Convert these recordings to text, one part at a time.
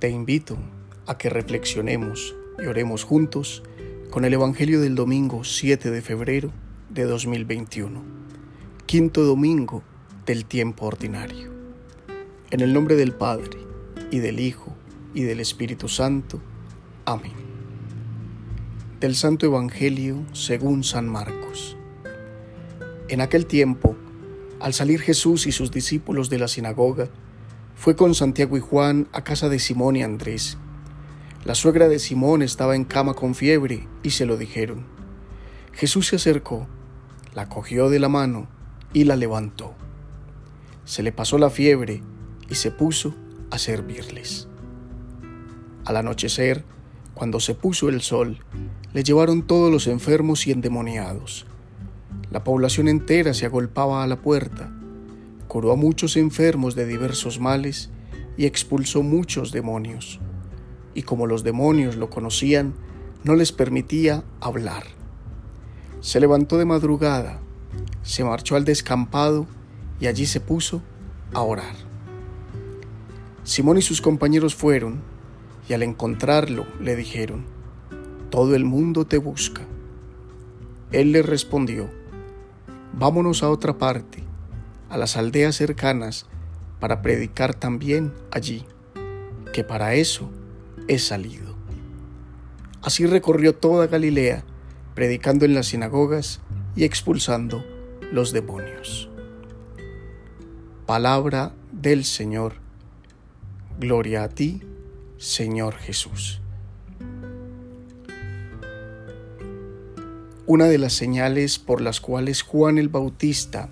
Te invito a que reflexionemos y oremos juntos con el Evangelio del domingo 7 de febrero de 2021, quinto domingo del tiempo ordinario. En el nombre del Padre, y del Hijo, y del Espíritu Santo. Amén. Del Santo Evangelio según San Marcos. En aquel tiempo, al salir Jesús y sus discípulos de la sinagoga, fue con Santiago y Juan a casa de Simón y Andrés. La suegra de Simón estaba en cama con fiebre y se lo dijeron. Jesús se acercó, la cogió de la mano y la levantó. Se le pasó la fiebre y se puso a servirles. Al anochecer, cuando se puso el sol, le llevaron todos los enfermos y endemoniados. La población entera se agolpaba a la puerta curó a muchos enfermos de diversos males y expulsó muchos demonios. Y como los demonios lo conocían, no les permitía hablar. Se levantó de madrugada, se marchó al descampado y allí se puso a orar. Simón y sus compañeros fueron y al encontrarlo le dijeron, Todo el mundo te busca. Él les respondió, Vámonos a otra parte a las aldeas cercanas para predicar también allí, que para eso he salido. Así recorrió toda Galilea, predicando en las sinagogas y expulsando los demonios. Palabra del Señor. Gloria a ti, Señor Jesús. Una de las señales por las cuales Juan el Bautista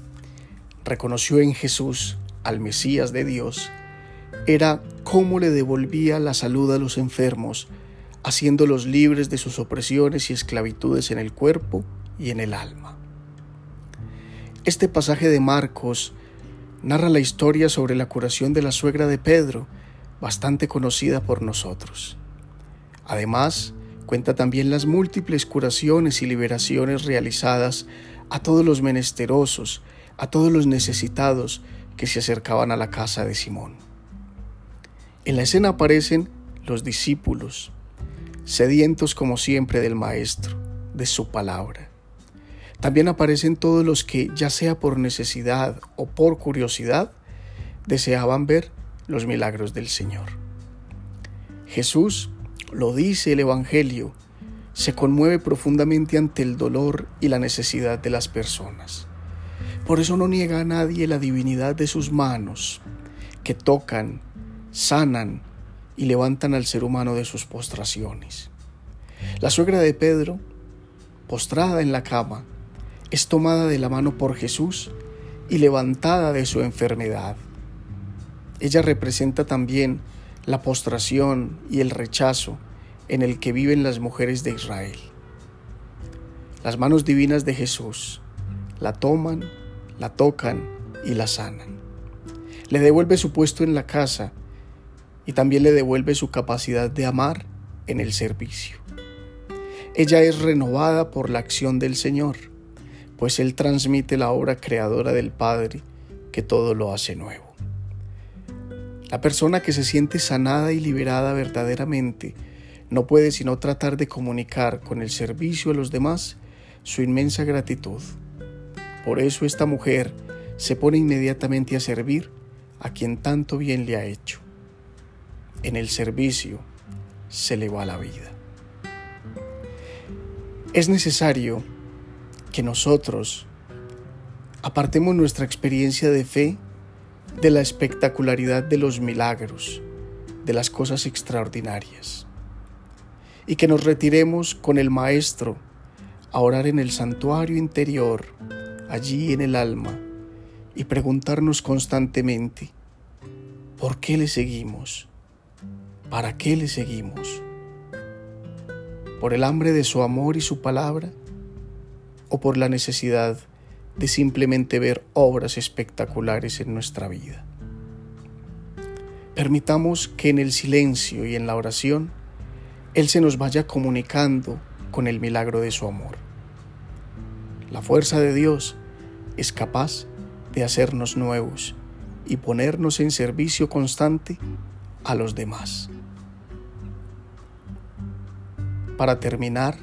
reconoció en Jesús al Mesías de Dios era cómo le devolvía la salud a los enfermos, haciéndolos libres de sus opresiones y esclavitudes en el cuerpo y en el alma. Este pasaje de Marcos narra la historia sobre la curación de la suegra de Pedro, bastante conocida por nosotros. Además, cuenta también las múltiples curaciones y liberaciones realizadas a todos los menesterosos a todos los necesitados que se acercaban a la casa de Simón. En la escena aparecen los discípulos, sedientos como siempre del Maestro, de su palabra. También aparecen todos los que, ya sea por necesidad o por curiosidad, deseaban ver los milagros del Señor. Jesús, lo dice el Evangelio, se conmueve profundamente ante el dolor y la necesidad de las personas. Por eso no niega a nadie la divinidad de sus manos, que tocan, sanan y levantan al ser humano de sus postraciones. La suegra de Pedro, postrada en la cama, es tomada de la mano por Jesús y levantada de su enfermedad. Ella representa también la postración y el rechazo en el que viven las mujeres de Israel. Las manos divinas de Jesús la toman la tocan y la sanan. Le devuelve su puesto en la casa y también le devuelve su capacidad de amar en el servicio. Ella es renovada por la acción del Señor, pues Él transmite la obra creadora del Padre que todo lo hace nuevo. La persona que se siente sanada y liberada verdaderamente no puede sino tratar de comunicar con el servicio a los demás su inmensa gratitud por eso esta mujer se pone inmediatamente a servir a quien tanto bien le ha hecho. En el servicio se le va la vida. Es necesario que nosotros apartemos nuestra experiencia de fe de la espectacularidad de los milagros, de las cosas extraordinarias, y que nos retiremos con el Maestro a orar en el santuario interior allí en el alma y preguntarnos constantemente, ¿por qué le seguimos? ¿Para qué le seguimos? ¿Por el hambre de su amor y su palabra? ¿O por la necesidad de simplemente ver obras espectaculares en nuestra vida? Permitamos que en el silencio y en la oración Él se nos vaya comunicando con el milagro de su amor. La fuerza de Dios es capaz de hacernos nuevos y ponernos en servicio constante a los demás. Para terminar,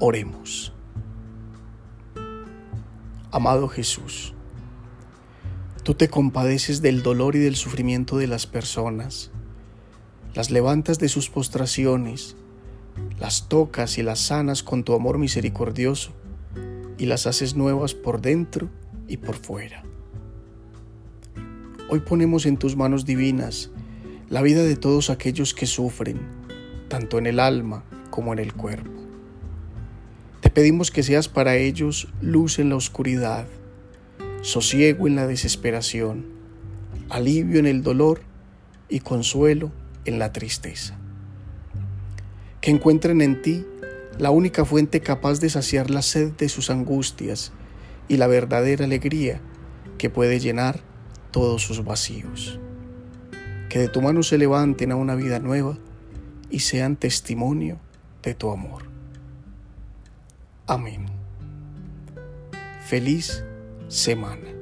oremos. Amado Jesús, tú te compadeces del dolor y del sufrimiento de las personas, las levantas de sus postraciones, las tocas y las sanas con tu amor misericordioso y las haces nuevas por dentro y por fuera. Hoy ponemos en tus manos divinas la vida de todos aquellos que sufren, tanto en el alma como en el cuerpo. Te pedimos que seas para ellos luz en la oscuridad, sosiego en la desesperación, alivio en el dolor y consuelo en la tristeza. Que encuentren en ti la única fuente capaz de saciar la sed de sus angustias y la verdadera alegría que puede llenar todos sus vacíos. Que de tu mano se levanten a una vida nueva y sean testimonio de tu amor. Amén. Feliz semana.